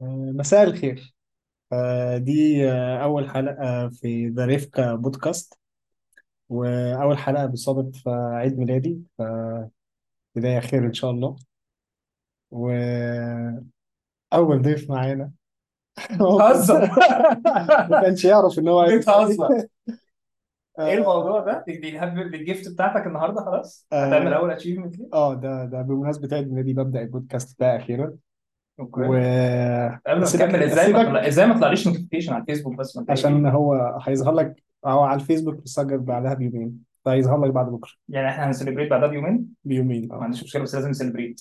مساء الخير آه، دي آه، أول حلقة في the ريفكا بودكاست وأول حلقة بصادف في عيد ميلادي فبداية خير إن شاء الله وأول ضيف معانا هو كان- ما كانش يعرف إن هو عيد بتهزر ميلادي. إيه آه الموضوع ده؟ الهاب- ال gift بتاعتك النهارده خلاص؟ هتعمل آه أول achievement ليه؟ آه، ده ده بمناسبة عيد ميلادي ببدأ البودكاست ده أخيرا okay. قبل ما وأسيبك نكمل إزاي ما طلع... أسيبك إزاي ما طلعليش notification على الفيسبوك بس مبدئيا عشان هو هيظهر لك هو على الفيسبوك بيسجل بعدها بيومين فهيظهر لك بعد بكرة. يعني إحنا هن celebrate بعدها بيومين؟ بيومين ما آه عنديش مشكلة بس لازم ن celebrate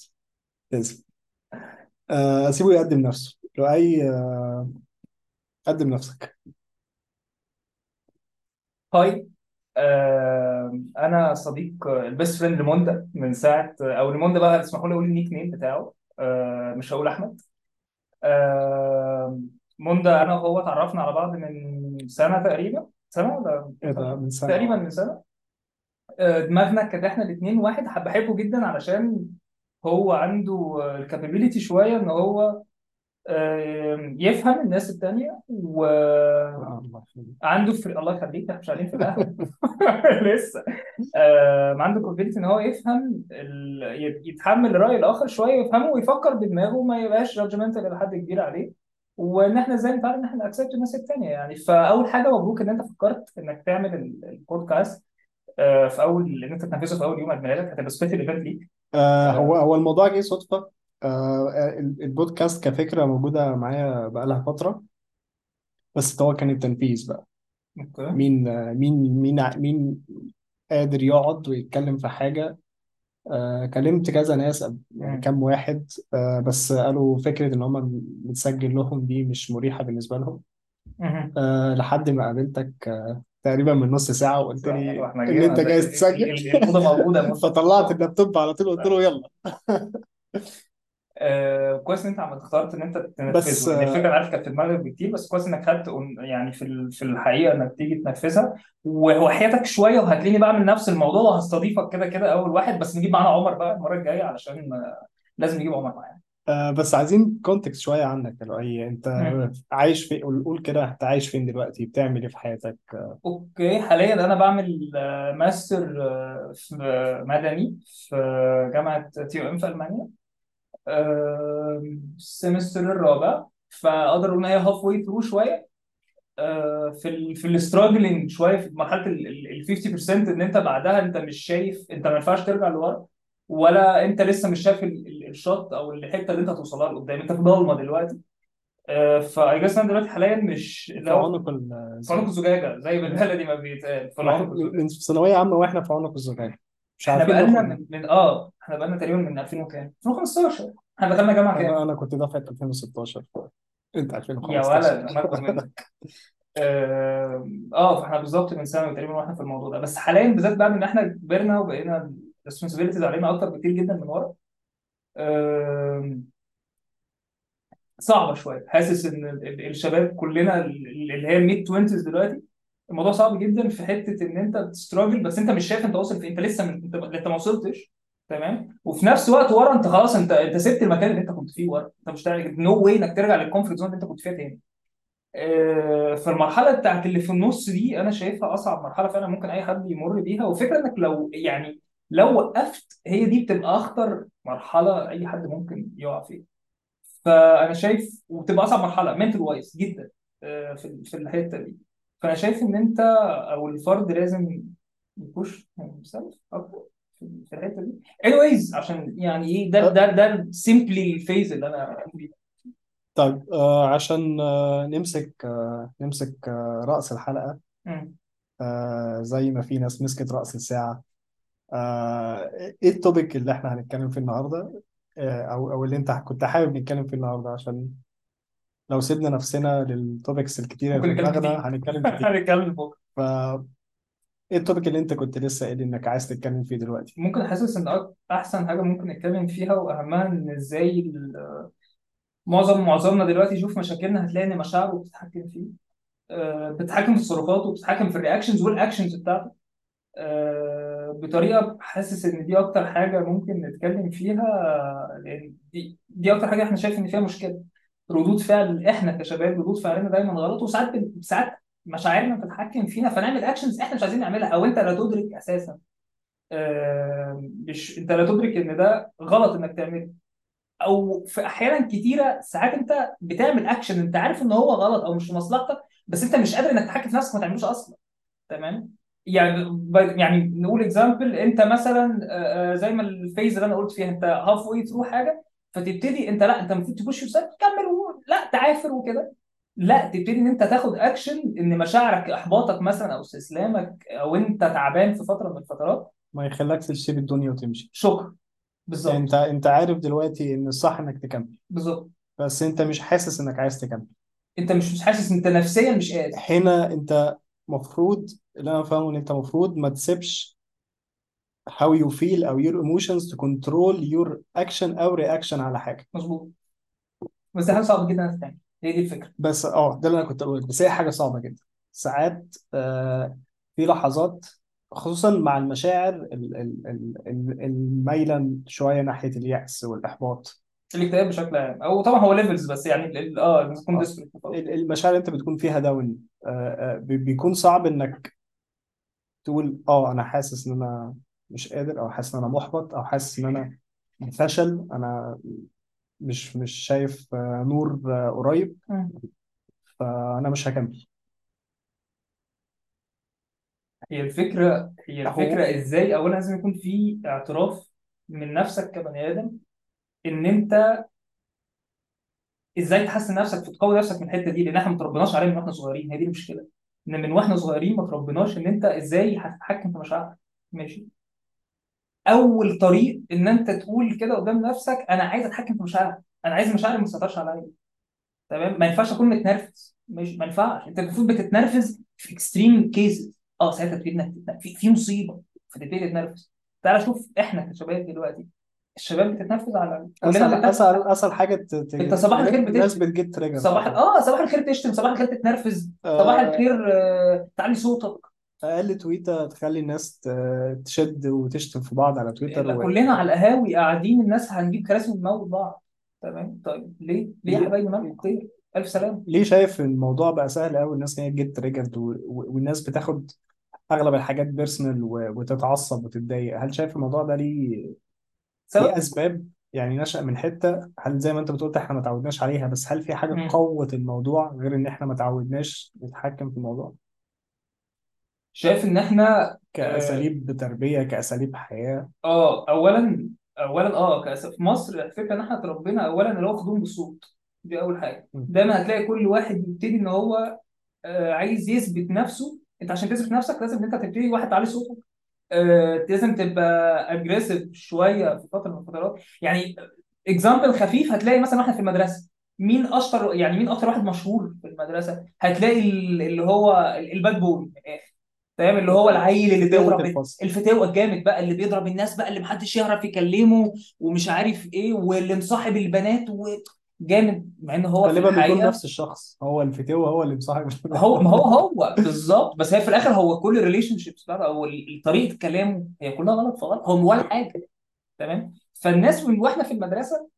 لازم. آه، اسيبه يقدم نفسه. لو أي آه، قدم نفسك. Hi آه أنا صديق ال best friend لموندا من ساعة أو لموندا بقى اسمحوا لي أقول ال nickname بتاعه. مش هقول أحمد. آه موندا أنا وهو اتعرفنا على بعض من سنة تقريبا. سنة ولا إيه ده؟ من سنة. تقريبا من سنة. آه، دماغنا كانت إحنا الاثنين واحد. حب- بحبه جدا علشان هو عنده الكابابيلتي شوية إن هو آه، يفهم الناس التانية يخليك. وعنده فري... الله يخليك إحنا مش قاعدين في القهوة. لسه. عنده capability إن هو يفهم ال... يت- يتحمل الراي الآخر شوية ويفهمه ويفكر بدماغه وما يبقاش judgmental إلى حد كبير عليه. وإن إحنا إزاي نتعلم إن إحنا accept الناس التانية يعني. فأول حاجة مبروك إن أنت فكرت إنك تعمل ال- البودكاست آه، في أول ان أنت تنفذه في أول يوم عيد ميلادك هتبقى special event ليك. آه، هو هو الموضوع جه صدفة. آه، ال- البودكاست كفكرة موجودة معايا بقالها فترة بس هو كان التنفيذ بقى. okay. مين آه، مين مين ع- مين قادر يقعد ويتكلم في حاجة؟ آه، كلمت كذا ناس يعني مم. كم واحد آه، بس قالوا فكرة إن هم متسجل لهم دي مش مريحة بالنسبة لهم. مهم. أه لحد ما قابلتك أه تقريبا من نص ساعة وقلت لي وإحنا إن جينا أنت ده- جايز ال- تسجل ال- الاوضه موجودة يا مصطفى فطلعت اللابتوب على طول قلت له يلا. آه كويس إن أنت عم اخترت إن أنت بس تنفذه لأن الفكرة أنا عارف كانت في دماغك بكتير بس كويس إنك خدت يعني في ال- في الحقيقة إنك تيجي تنفذها. وحياتك شوية وهتلاقيني بعمل نفس الموضوع وهستضيفك كده كده أول واحد. بس نجيب معانا عمر بقى المرة الجاية علشان آه، لازم نجيب عمر معانا. أه بس عايزين context شوية عنك أنت مم. عايش في قول قول كده أنت عايش فين دلوقتي؟ بتعمل إيه في حياتك؟ okay حاليا أنا بعمل آه، ماستر آه، في مدني في جامعة TUM في ألمانيا. آه، ال semester الرابع. فأقدر أقول إن هي halfway through شوية. آه، في ال في ال struggling شوية في مرحلة ال 50% إن أنت بعدها أنت مش شايف أنت ما ينفعش ترجع لورا ولا أنت لسه مش شايف ال- ال- الشط أو الحتة اللي أنت توصلها لقدام. أنت في ضلمة دلوقتي. ف I guess أنا دلوقتي حاليا مش في عنق في عنق الزجاجة زي بالبلدي ما بيتقال في عنق الزجاجة. من ثانوية عامة وإحنا في عنق الزجاجة. مش إحنا عارفين بقالنا نخرج. من, من آه. إحنا بقالنا تقريبا من 2000 وكام؟ 2015 إحنا دخلنا جامعة كام؟ أنا كنت دفعة 2016 أنت يا 2015 ولد أنا اكبر منك. آه آه، فاحنا بالظبط من سنة تقريبا وإحنا في الموضوع ده. بس حاليا بالذات بعد إن إحنا كبرنا وبقينا الريسبونسبيلتيز علينا أكتر بكتير جدا من ورا آه صعبة شوية. حاسس إن ال- ال- الشباب كلنا ال- اللي هي ال mid 20 دلوقتي الموضوع صعب جدا في حتة إن أنت بت struggle بس أنت مش شايف أنت واصل فين. أنت لسه من... أنت أنت ما وصلتش. تمام؟ وفي نفس الوقت ورا انت خلاص انت انت سبت المكان اللي انت كنت فيه ورا. انت مش no way انك ترجع لل comfort zone اللي انت كنت فيها تاني. آه، فالمرحله بتاعت اللي في النص دي أنا شايفها أصعب مرحلة فعلا ممكن أي حد يمر بيها. وفكرة إنك لو يعني لو وقفت هي دي بتبقى أخطر مرحلة أي حد ممكن يقع فيها. فأنا شايف وبتبقى أصعب مرحلة mental wise جدا آه، في في الحتة دي. فأنا شايف إن أنت أو الفرد لازم ي push himself أكتر في الحتة دي. Anyways عشان يعني إيه ده ده ده simply ال phase اللي أنا فيه طيب آه عشان آه نمسك آه نمسك آه رأس الحلقة. آه زي ما في ناس مسكت رأس الساعة. آه إيه ال topic اللي إحنا هنتكلم فيه النهاردة؟ آه أو أو اللي أنت كنت حابب نتكلم فيه النهاردة؟ عشان لو سيبنا نفسنا لل topics الكتيرة اللي ممكن في نتكلم كتير دماغنا هنتكلم كتير هنتكلم بكره إيه ال topic اللي أنت كنت لسه قايل إنك عايز تتكلم فيه دلوقتي؟ ممكن حاسس إن أحسن حاجة ممكن نتكلم فيها وأهمها إن إزاي معظم معظمنا دلوقتي يشوف مشاكلنا هتلاقي إن مشاعره بتتحكم فيه. آه، بتتحكم في تصرفاته بتتحكم في ال reactions وال actions بتاعته. آه، بطريقة حاسس إن دي أكتر حاجة ممكن نتكلم فيها لأن دي دي أكتر حاجة إحنا شايف إن فيها مشكلة. ردود فعل إحنا كشباب ردود فعلنا دايما غلط وساعات ساعات مشاعرنا بتتحكم فينا فنعمل actions إحنا مش عايزين نعملها. أو أنت لا تدرك أساسا. مش أنت لا تدرك إن ده غلط إنك تعمله. أو في أحيانا كتيرة ساعات أنت بتعمل اكشن أنت عارف إن هو غلط أو مش في مصلحتك بس أنت مش قادر إنك تتحكم في نفسك ما تعملوش أصلا. تمام؟ يعني يعني نقول example أنت مثلا آه، آه، زي ما ال phase اللي أنا قلت فيها أنت halfway through حاجة فتبتدي أنت لا أنت المفروض ت push your تكمل و- لا تعافر وكده. لا تبتدي إن أنت تاخد اكشن إن مشاعرك إحباطك مثلا أو استسلامك أو أنت تعبان في فترة من الفترات. ما يخلكش تسيب الدنيا وتمشي. شكرا. بالظبط. أنت أنت عارف دلوقتي إن الصح إنك تكمل. بالظبط. بس أنت مش حاسس إنك عايز تكمل. أنت مش مش حاسس أنت نفسيا مش قادر. هنا أنت مفروض اللي أنا فاهمه إن أنت مفروض ما تسيبش how you feel أو your emotions to control your action أو reaction على حاجة. مظبوط. بس دي حاجة صعبة جدا انك تعمل هي دي الفكرة. بس آه ده اللي أنا كنت أقوله. بس هي حاجة صعبة جدا. ساعات آه في لحظات خصوصا مع المشاعر ال- ال- ال- ال- المايلة شوية ناحية اليأس والإحباط. الاكتئاب بشكل عام. أو طبعا هو levels بس يعني ال- ال- آه لازم تكون آه، desperate ال- المشاعر اللي أنت بتكون فيها down آه آه بي- بيكون صعب إنك تقول آه أنا حاسس إن أنا مش قادر أو حاسس إن أنا محبط أو حاسس إن أنا فشل أنا مش مش شايف آه، نور آه، قريب فأنا مش هكمل. هي الفكرة هي هو الفكرة إزاي؟ اولا لازم يكون في اعتراف من نفسك كبني آدم إن أنت إزاي تحسن نفسك وتقوي نفسك من الحتة دي لأن إحنا ما تربناش عليها من وإحنا صغيرين هي دي المشكلة. إن من وإحنا صغيرين ما تربناش إن أنت إزاي هتتحكم في مشاعرك. ماشي؟ أول طريق إن أنت تقول كده قدام نفسك أنا عايز أتحكم في مشاعري أنا عايز مشاعري ما تسيطرش عليا. تمام؟ ما ينفعش أكون متنرفز. مش ما ينفعش. أنت المفروض بتتنرفز في extreme cases آه ساعتها تبتدي إنك. في في مصيبة فتبتدي تتنرفز. تعال شوف إحنا كشباب دلوقتي الشباب بتتنرفز على اسهل اسهل اسهل حاجة ت... ت... أنت صباح الخير الناس بتشتم. بتجيت تريجر صباح آه صباح الخير تشتم صباح الخير تتنرفز صباح آه، الخير آه، تعلي صوتك. أقل تويته تخلي الناس ت- تشد وتشتم في بعض على تويتر و... كلنا على القهاوي قاعدين الناس هنجيب كراسي ونموت بعض. تمام؟ طيب ليه؟ ليه يا ليه؟ حبايبي مالكم خير؟ ألف سلامة. ليه شايف الموضوع بقى سهل قوي الناس هي تجيت تريجرد و... و- والناس بتاخد أغلب الحاجات بيرسونال و... وتتعصب وتتضايق. هل شايف الموضوع ده ليه ليه سواء أسباب؟ يعني نشأ من حتة هل زي ما أنت بتقول إحنا ما تعودناش عليها بس هل في حاجة مم. قوت الموضوع غير إن إحنا ما تعودناش نتحكم في الموضوع؟ شايف إن إحنا آه كأساليب تربية كأساليب حياة. آه، اولا اولا آه كأس- في مصر الفكرة إن إحنا اتربينا اولا اللي هو خدوم بالصوت دي أول حاجة. دايما هتلاقي كل واحد يبتدي إن هو آه، عايز يثبت نفسه. أنت عشان تثبت نفسك لازم إن أنت تبتدي واحد تعلي صوتك. آه، لازم تبقى aggressive شوية في فترة من الفترات. يعني example خفيف هتلاقي مثلا وإحنا في المدرسة. مين أشطر يعني مين أكتر واحد مشهور في المدرسة؟ هتلاقي ال- اللي هو ال bad boy. فاهم؟ اللي هو العيل اللي بيضرب الفصل. الفتوة الجامد بقى اللي بيضرب الناس بقى اللي محدش يعرف يكلمه ومش عارف إيه واللي مصاحب البنات وجامد مع إن هو في غالبا بيكون الحقيقة نفس الشخص. هو الفتوة هو اللي مصاحب هو ما هو هو بالظبط. بس هي في الآخر هو كل ال relationships بتاعته أو طريقة كلامه هي كلها غلط فغلط. هو ولا حاجة. تمام؟ فالناس من وإحنا في المدرسة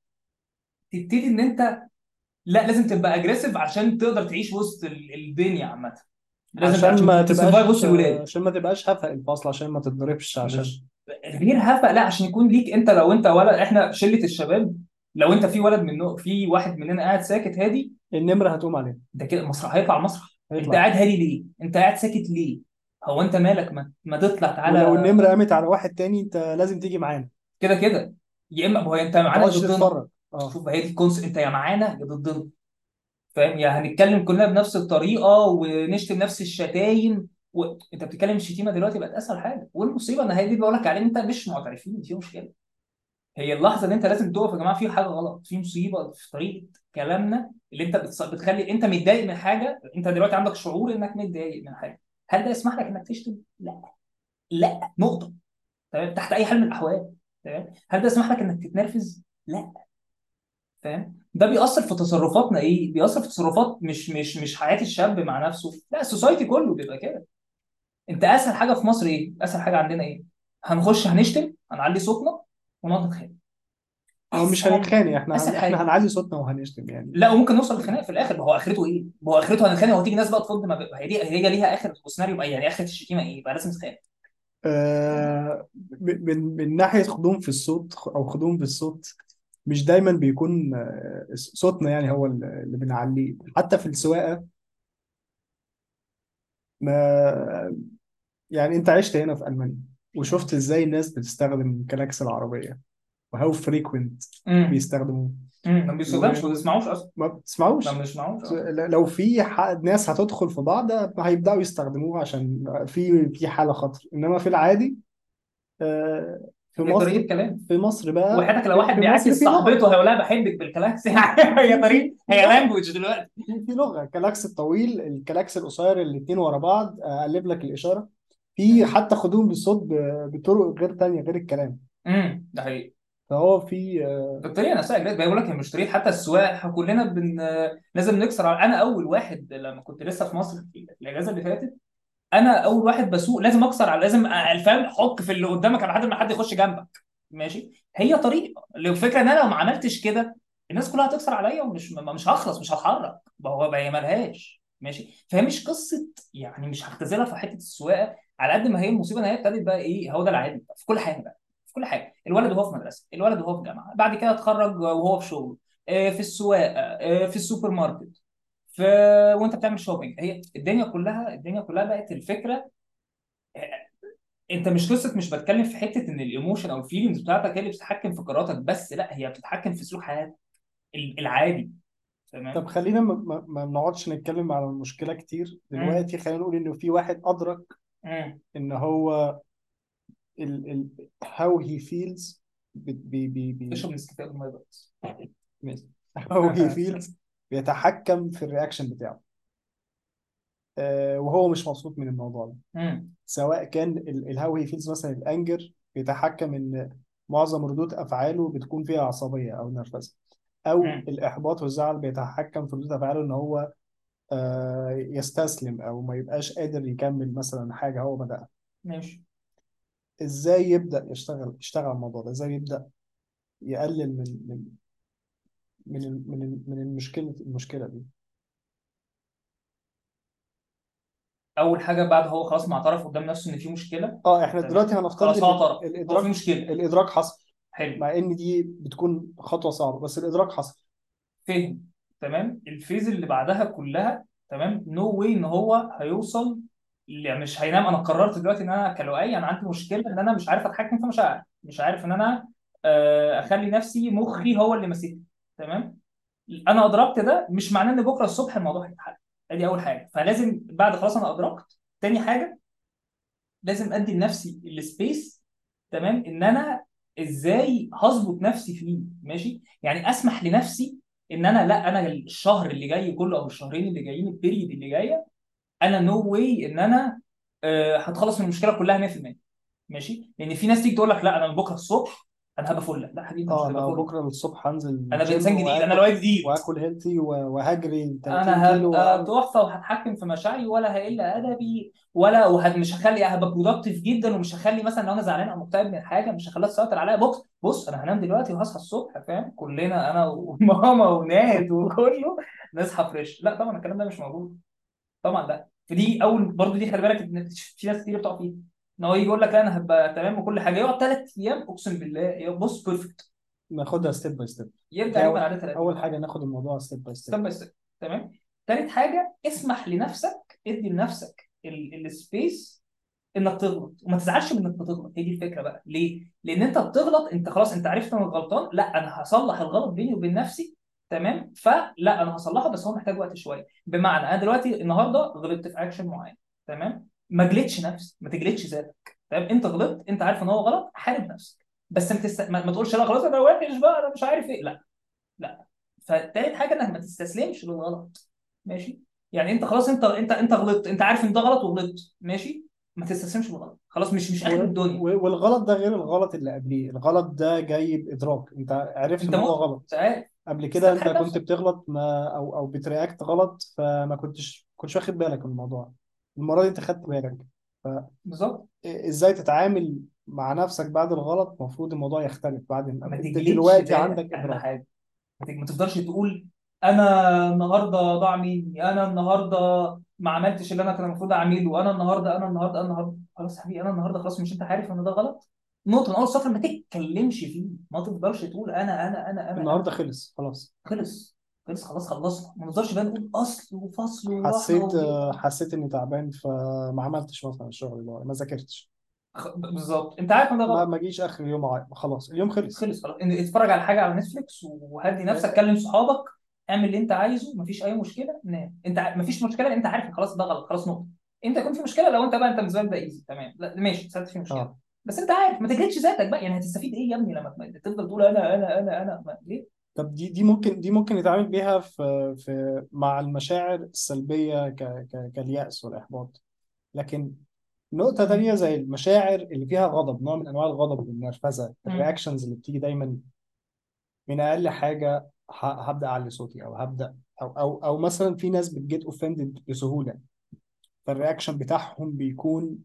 تبتدي إن أنت لا لازم تبقى aggressive عشان تقدر تعيش وسط ال- الدنيا عامة. لازم عشان ما تبقاش الولاد عشان ما تبقاش هفق الفصل عشان ما تتضربش عشان مش غير هفا لا عشان يكون ليك انت لو انت ولا إحنا شلة الشباب لو انت في ولد منه في واحد مننا قاعد ساكت هادي النمرة هتقوم عليه. ده كده مسرح هيطلع مسرح. انت هيطلع قاعد هادي ليه؟ انت قاعد ساكت ليه؟ هو انت مالك؟ ما, ما تطلع ولو تعالى النمرة قامت على واحد تاني انت لازم تيجي معانا. كده كده. يا إما هو أنت ما معانا تقعدش ضدنا. تتفرج آه. شوف هي دي ال concept انت يا معانا يا ضدنا. فاهم؟ يا هنتكلم كلنا بنفس الطريقة ونشتم نفس الشتايم و... انت بتتكلم الشتيمه دلوقتي بقت أسهل حاجة. والمصيبة إن هي دي بقول لك عليه أنت مش معترفين في مشكلة. هي اللحظة ان أنت لازم تقف يا جماعة في حاجة غلط في مصيبة في طريقة كلامنا اللي أنت. بتخلي أنت متضايق من حاجة أنت دلوقتي عندك شعور إنك متضايق من حاجة. هل ده يسمح لك إنك تشتم؟ لا. لا. نقطة. تمام؟ تحت أي حال من الأحوال. تمام؟ هل ده يسمح لك إنك تتنرفز؟ لا. فاهم؟ ده بيأثر في تصرفاتنا إيه؟ بيأثر في تصرفات مش مش مش حياة الشاب مع نفسه. لا السوسايتي كله بيبقى كده. أنت أسهل حاجة في مصر إيه؟ أسهل حاجة عندنا إيه؟ هنخش هنشتم هنعلي صوتنا ونقعد نتخانق. هو مش هنتخانق إحنا أسهل هن... إحنا هنعلي صوتنا وهنشتم يعني. لا وممكن نوصل للخناق في الآخر. ما هو آخرته إيه؟ ما هو آخرته هنتخانق وتيجي ناس بقى تفض ما ب- هي دي هي ليها آخر سيناريو إيه يعني اخر الشتيمة إيه؟ يبقى لازم نتخانق آه من من من ناحية خدوم في الصوت أو خدوم في الصوت مش دايما بيكون آه، صوتنا يعني هو اللي بنعليه. حتى في السواقة ما يعني أنت عشت هنا في ألمانيا وشفت إزاي الناس بتستخدم كلاكس العربية و how frequent امم بيستخدموه. امم ما بيستخدمش ما بيسمعوش أصلا. ما بتسمعوش؟ بيسمعوش. آه لو في ح- ناس هتدخل في بعض هيبدأوا يستخدموه عشان في في حالة خطر. إنما في العادي آه، في هي مصر طريقه كلام. في مصر بقى وحياتك لو واحد في مصر بيعاكس في لغة. صاحبته هيقول لها بحبك بالكلاكس. يعني هي طريقة هي language دلوقتي. في في لغة. كلاكس الطويل الكلاكس القصير الاتنين ورا بعض أقلب لك الإشارة. في حتى خدوم بالصوت بطرق غير تانية غير الكلام. امم ده حقيقي. فهو في الطريقة نفسها جريت بقول لك هي مش طريقة حتى السواقة كلنا بن لازم نكسر. على- أنا أول واحد لما كنت لسه في مصر في الأجازة اللي فاتت أنا اول واحد بسوق لازم اكسر على لازم فاهم حك في اللي قدامك لحد ما حد يخش جنبك. ماشي؟ هي طريقة. الفكرة ان أنا لو ما عملتش كده الناس كلها هتكسر عليا ومش مش هخلص مش هتحرك. هو هي ملهاش. ماشي؟ فهي مش قصة يعني مش هختزلها في حتة السواقة على قد ما هي المصيبة ان هي ابتدت بقى إيه هو ده العادي في كل حاجة بقى في كل حاجة. الولد وهو في مدرسة الولد وهو في جامعة بعد كده اتخرج وهو في شغل آه، في السواقة آه، في السوبر ماركت. في وانت بتعمل shopping هي الدنيا كلها الدنيا كلها بقت الفكرة انت مش قصة مش بتكلم في حتة إن ال emotion أو ال feelings بتاعتك هي اللي بتتحكم في قراراتك بس لا هي بتتحكم في سلوك حياتك ال- العادي. طب تمام خلينا ما ما- نقعدش نتكلم على المشكلة كتير. دلوقتي خلينا نقول إنه في واحد أدرك امم إن هو ال ال how he feels بي بي بي اشرب نسكافيه قبل ما ماشي. how he feels بيتحكم في ال reaction بتاعه. آه، وهو مش مبسوط من الموضوع ده. سواء كان ال how he feels مثلا ال anger بيتحكم إن معظم ردود أفعاله بتكون فيها عصبية أو نرفزة. أو الإحباط والزعل بيتحكم في ردود أفعاله إن هو آه، يستسلم أو ما يبقاش قادر يكمل مثلا حاجة هو بدأها. ماشي. إزاي يبدأ يشتغل يشتغل على الموضوع ده؟ إزاي يبدأ يقلل من من من من من المشكلة المشكلة دي. أول حاجة بعد هو خلاص ما اعترف قدام نفسه إن في مشكلة؟ آه إحنا دلوقتي هنفترض خلاص هو ال- اعترف. هو في الادراك مشكلة. الإدراك حصل. حلو. مع إن دي بتكون خطوة صعبة بس الإدراك حصل. فهم. تمام؟ ال phase اللي بعدها كلها تمام؟ no way إن هو هيوصل ل- مش هينام. أنا قررت دلوقتي إن أنا كلؤي أنا عندي مشكلة إن أنا مش عارف أتحكم في مشاعري مش عارف إن أنا آه، أخلي نفسي مخي هو اللي ماسكني. تمام؟ أنا أدركت ده مش معناه إن بكرة الصبح الموضوع هيتحل. أدي أول حاجة. فلازم بعد خلاص أنا أدركت. تاني حاجة لازم أدي لنفسي ال space تمام؟ إن أنا إزاي هظبط نفسي فيه ماشي؟ يعني أسمح لنفسي إن أنا لأ أنا الشهر اللي جاي كله أو الشهرين اللي جايين ال period اللي جاية أنا نو no واي إن أنا آه، هتخلص من المشكلة كلها 100% ماشي؟ لأن في ناس تيجي تقول لك لأ أنا بكرة الصبح أنا هبقى فله لا حبيبي آه أنا بكرة الصبح هنزل أنا جيم بانسان جديد أنا واكل look جديد واكل healthy وهجري 30 أنا كيلو هبقى وأعمل- تحفة وهتحكم في مشاعري ولا هقل أدبي ولا وه- مش هخلي هبقى productive جدا ومش هخلي مثلا لو أنا زعلان أو مكتئب من حاجة مش هخليها تسيطر عليا. بص بص أنا هنام دلوقتي وهصحى الصبح فاهم؟ كلنا أنا وماما وناد وكله نصحى fresh لا طبعا الكلام ده مش موجود. طبعا لا. فدي أول برضه دي خلي بالك إن في ناس كتير بتقع فيها. إن هو يجي يقول لك أنا هبقى تمام وكل حاجة يقعد ثلاث أيام أقسم بالله بص perfect ناخدها step by step يرجع يوم اول العاده ثلاث أول حاجة ناخد الموضوع step by step step by step تمام؟ تالت حاجة اسمح لنفسك ادي لنفسك ال space إنك تغلط. وما تزعلش من إنك بتغلط هي دي الفكرة بقى. ليه؟ لأن أنت بتغلط أنت خلاص أنت عرفت إنك غلطان. لا أنا هصلح الغلط بيني وبين نفسي. تمام؟ فلا أنا هصلحه بس هو محتاج وقت شوية. بمعنى أنا دلوقتي النهارده غلطت في اكشن معين. تمام؟ ما جلدش نفسك ما تجلدش ذاتك. تمام؟ انت غلطت انت عارف ان هو غلط حارب نفسك. بس ما, تست... ما... تقولش لا خلاص أنا وحش بقى أنا مش عارف إيه. لا لا. فتالت حاجة انك ما تستسلمش للغلط. ماشي؟ يعني انت خلاص انت انت انت غلطت انت عارف ان ده غلط وغلطت. ماشي؟ ما تستسلمش للغلط. خلاص مش مش اخر الدنيا. والغلط ده غير الغلط اللي قبليه. الغلط ده جاي بإدراك. انت عرفت إن هو غلط. عارف. قبل كده انت كنت بتغلط ما أو أو بترياكت غلط فما كنتش كنتش واخد بالك من الموضوع. المرة دي انت خدت بالك. بالظبط. إزاي تتعامل مع نفسك بعد الغلط؟ المفروض الموضوع يختلف بعد ما أنت تجلدش دلوقتي بالك عندك اهم إدراك. حاجة. ما تج- ما تفضلش تقول أنا النهارده ضاع مني أنا النهارده ما عملتش اللي أنا كان المفروض أعمله. أنا النهارده أنا النهارده أنا النهارده. خلاص يا حبيبي أنا النهارده خلاص مش أنت عارف إن ده غلط. نقطة من أول السطر ما تتكلمش فيه. ما تفضلش تقول أنا أنا أنا أنا أنا. النهارده خلص خلاص. خلص. خلص خلاص خلصنا. ما نفضلش بقى نقول أصل وفصل ورحمه حسيت وجينا حسيت إني تعبان فما عملتش مثلا الشغل اللي ورايا، ما ذاكرتش. خ- بالظبط. أنت عارف إن ده ما غلط ما جيش آخر اليوم عايز. خلاص اليوم خلص. خلص خلاص. إن- اتفرج على حاجة على نتفليكس وهدي نفسك كلم صحابك اعمل اللي أنت عايزه مفيش أي مشكلة نام. أنت ع- مفيش مشكلة أنت عارف خلاص ده غلط خلاص نقطة. أنت يكون في مشكلة لو أنت بقى أنت بالنسبة لك ده easy تمام. لا ماشي ساعتها في مشكلة. آه. بس أنت عارف ما تجلدش ذاتك بقى. يعني هتستفيد إيه يا ابني لما تفضل تقول أنا أنا أنا أنا ما ليه؟ طب دي دي ممكن دي ممكن نتعامل بيها في في مع المشاعر السلبية ك ك كاليأس والإحباط. لكن نقطة تانية زي المشاعر اللي فيها غضب نوع من أنواع الغضب والنرفزة مم. ال reactions اللي بتيجي دايما من أقل حاجة ه- هبدأ أعلي صوتي أو هبدأ أو أو أو مثلا في ناس بت get offended بسهولة فال reaction بتاعهم بيكون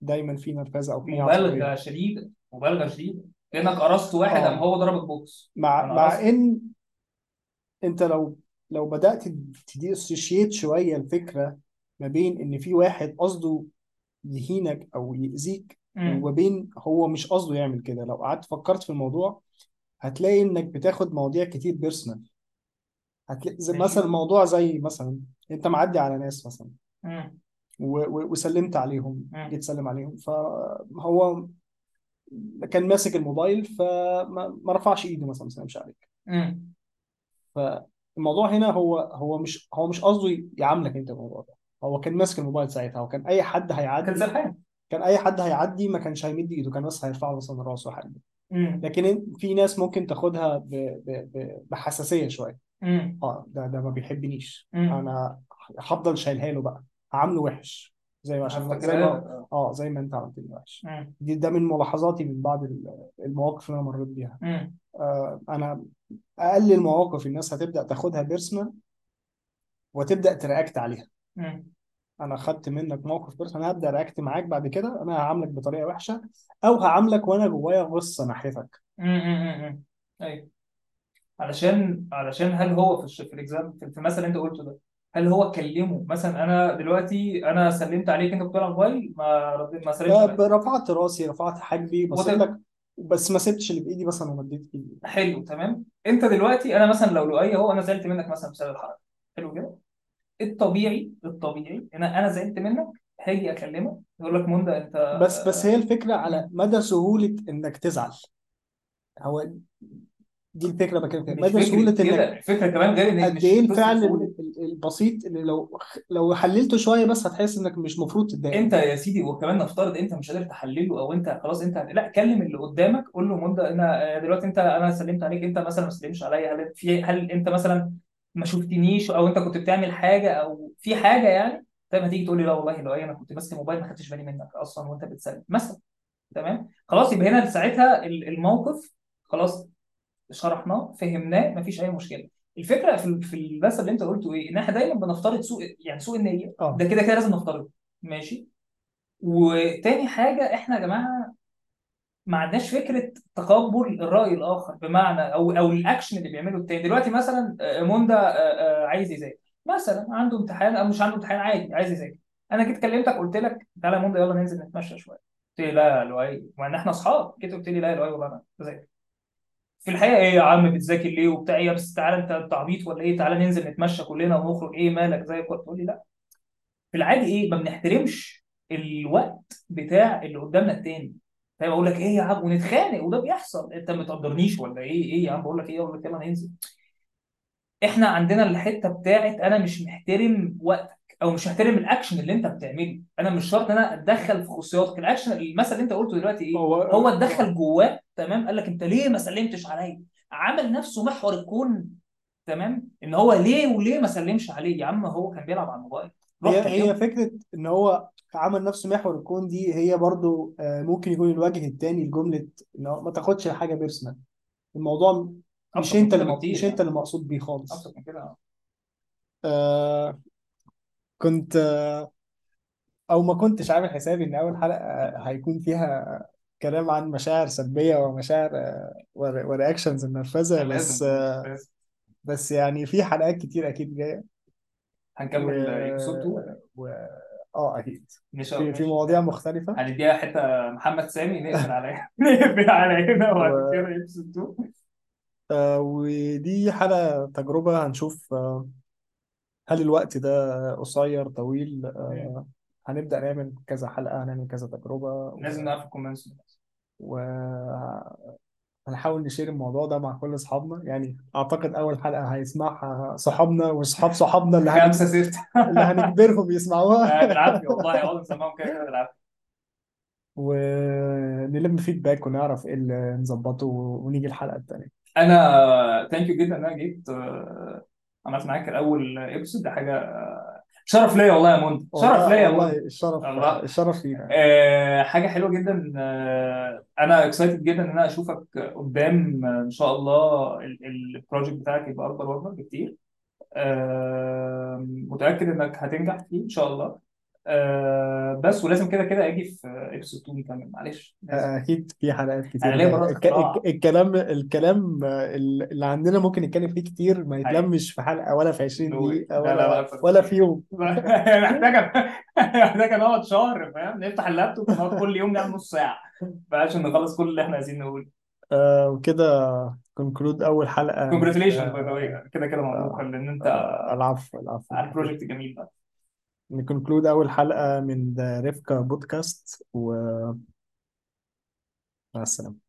دايما في نرفزة أو في عصبية. مبالغه شديدة مبالغة شديدة. كأنك قرصت واحد قام آه هو ضربك بوكس. مع أنا مع قرصت. إن أنت لو لو بدأت تديسوشيت شوية الفكرة ما بين إن في واحد قصده يهينك أو يأذيك مم. وما بين هو مش قصده يعمل كده. لو قعدت فكرت في الموضوع هتلاقي إنك بتاخد مواضيع كتير بيرسونال هتلاقي زي ماشي. مثلا موضوع زي مثلا أنت معدي على ناس مثلا مم. و- و- وسلمت عليهم مم. جيت سلم عليهم. فهو كان ماسك الموبايل فما ما رفعش ايده مثلا ما سلمش عليك. فالموضوع هنا هو هو مش هو مش قصده يعاملك انت الموضوع ده هو كان ماسك الموبايل ساعتها وكان أي حد كان هيعدي زرحان كان أي حد هيعدي ما كانش هيمد ايده كان بس هيرفع مثلا راسه حاجة. لكن في ناس ممكن تاخدها ب... ب... ب... بحساسية شوية. آه ده ده ما بيحبنيش. أنا هفضل شايلها له بقى هعامله وحش زي ما عشان زي ما لك آه زي ما أنت عملت لي وحش. دي ده من ملاحظاتي من بعض ال- المواقف اللي أنا مريت بيها. آه أنا أقل المواقف الناس هتبدأ تاخدها personal وتبدأ ت react عليها مم. أنا خدت منك موقف personal هبدأ react معاك بعد كده أنا هعاملك بطريقة وحشة أو هعاملك وأنا جوايا غصة ناحيتك. أيوه علشان علشان هل هو في الش... في الاكزام في في المثل اللي أنت قلته ده هل هو كلمه؟ مثلا أنا دلوقتي أنا سلمت عليك أنت كنت على الموبايل ما رد... ما سلمتش ب- عليك. رفعت راسي رفعت حاجبي بصيت لك بس ما سبتش اللي بإيدي مثلا ومديت ايدي حلو تمام. أنت دلوقتي أنا مثلا لو لؤي أهو أنا زعلت منك مثلا بسبب الحركة. حلو كده؟ الطبيعي الطبيعي ان أنا زعلت منك هاجي اكلمك يقول لك منى أنت بس بس هي الفكرة على. مدى سهولة إنك تزعل. هو دي الفكرة بكلم فيها مدى سهولة إنك الفكرة كمان غير إن قد مش إيه قصه الفعل البسيط اللي لو لو حللته شوية بس هتحس إنك مش المفروض تتضايق. أنت يا سيدي وكمان نفترض أنت مش قادر تحلله أو أنت خلاص أنت لأ كلم اللي قدامك قول له منى أنا دلوقتي أنت أنا سلمت عليك أنت مثلا ما سلمتش عليا هل في هل أنت مثلا ما شفتنيش أو أنت كنت بتعمل حاجة أو في حاجة يعني؟ طيب هتيجي تقول لي لا والله لو أنا كنت ماسك الموبايل ما خدتش بالي منك أصلا وأنت بتسلم مثلا تمام؟ خلاص يبقى هنا ساعتها ال- الموقف خلاص شرحناه فهمناه مفيش أي مشكلة. الفكرة في في المثل اللي أنت قلته إيه؟ إن إحنا دايما بنفترض سوء يعني سوء النية. آه. ده كده كده لازم نفترضه. ماشي؟ وتاني حاجة إحنا يا جماعة ما عندناش فكرة تقبل الرأي الآخر بمعنى أو أو الاكشن اللي بيعمله التاني. دلوقتي مثلا آه، آه، آه، عايز يذاكر. مثلا عنده امتحان أو مش عنده امتحان عادي عايز يذاكر. أنا جيت كلمتك قلت لك تعالى يا منى يلا ننزل نتمشى شوية. قلت لي لا يا لؤي. مع ان إحنا أصحاب. جيت قلت لي لا يا لؤي والله أنا بذاكر في الحقيقة إيه يا عم بتذاكر ليه وبتاع؟ إيه بس تعالى أنت انت عبيط ولا إيه؟ تعالى ننزل نتمشى كلنا ونخرج. إيه مالك؟ زي كنت تقول لي لا. في العادي إيه؟ ما بنحترمش الوقت بتاع اللي قدامنا التاني. فاهم أقول لك إيه يا عم؟ ونتخانق وده بيحصل. أنت ما تقدرنيش ولا إيه؟ إيه يا عم؟ بقول لك إيه؟ أقول لك يلا ننزل. إحنا عندنا الحتة بتاعت أنا مش محترم وقتك. أو مش محترم الاكشن اللي أنت بتعمله. أنا مش شرط إن أنا أتدخل في خصوصياتك الاكشن المثل اللي أنت قلته دلوقتي إيه؟ هو هو اتدخل جواه تمام؟ قال لك أنت ليه ما سلمتش عليا؟ عمل نفسه محور الكون تمام؟ إن هو ليه وليه ما سلمش عليه؟ يا عم هو كان بيلعب على الموبايل. هي هي فكرة إن هو عمل نفسه محور الكون دي هي برضو آه، ممكن يكون الوجه الثاني لجملة إن ما تاخدش حاجة بيرسونال الموضوع مش أنت اللي مش أنت يعني. اللي مقصود بيه خالص. أبسط من كده. آه كنت أو ما كنتش عامل حسابي إن أول حلقة هيكون فيها كلام عن مشاعر سلبية ومشاعر و reactions النرفزة بس لازم لازم بس يعني في حلقات كتير أكيد جاية. و... هنكمل episode 2 و... آه أكيد. مش في في مش مواضيع مختلفة. هنديها حتة محمد سامي نقفل على نقفل على هنا وبعد و... كده episode 2 آه، ودي حلقة تجربة هنشوف آه، هل الوقت ده قصير طويل؟ آه، هنبدأ نعمل كذا حلقة هنعمل كذا تجربة لازم و... نعرف ال comments. و... هنحاول نشير الموضوع ده مع كل أصحابنا. يعني أعتقد أول حلقة هيسمعها صحابنا وصحاب صحابنا اللي هنج... خمسة ستة. اللي هنجبرهم يسمعوها. بالعافية والله. هيقعدوا نسمعهم كده كده بالعافية. ونلم feedback ونعرف إيه اللي نظبطه ونيجي الحلقة التانية. أنا thank you جدا إن أنا جيت. آه، عملت معاك الأول episode ده حاجة شرف ليا والله يا منى شرف ليا يا والله الشرف الله. الشرف لينا آه، حاجة حلوة جدا آه، أنا excited جدا إن أنا أشوفك قدام إن شاء الله ال project بتاعك يبقى أكبر وأكبر بكتير. آه، متأكد إنك هتنجح فيه إن شاء الله. آه، بس ولازم كده كده أجي في episode 2 نكمل معلش. لازم أكيد في حلقات أنا كتير ليا الك... الك... اختراع الكلام الكلام اللي عندنا ممكن نتكلم فيه كتير ما حقيقي يتلمش في حلقة ولا في 20 no way دقيقة لا لا لا ولا أكتر ولا بكتير في يوم. محتاجة محتاجة نقعد شهر فاهم؟ نفتح اللابتوب ونقعد كل يوم نعمل نص ساعة. عشان نخلص كل اللي إحنا عايزين نقوله. آه وكده conclude أول حلقة. congratulations by the way كده كده مبروك آه لأن أنت آه العفو العفو. على ال project جميل ده ن conclude أول حلقة من ريفكا بودكاست ومع السلامة.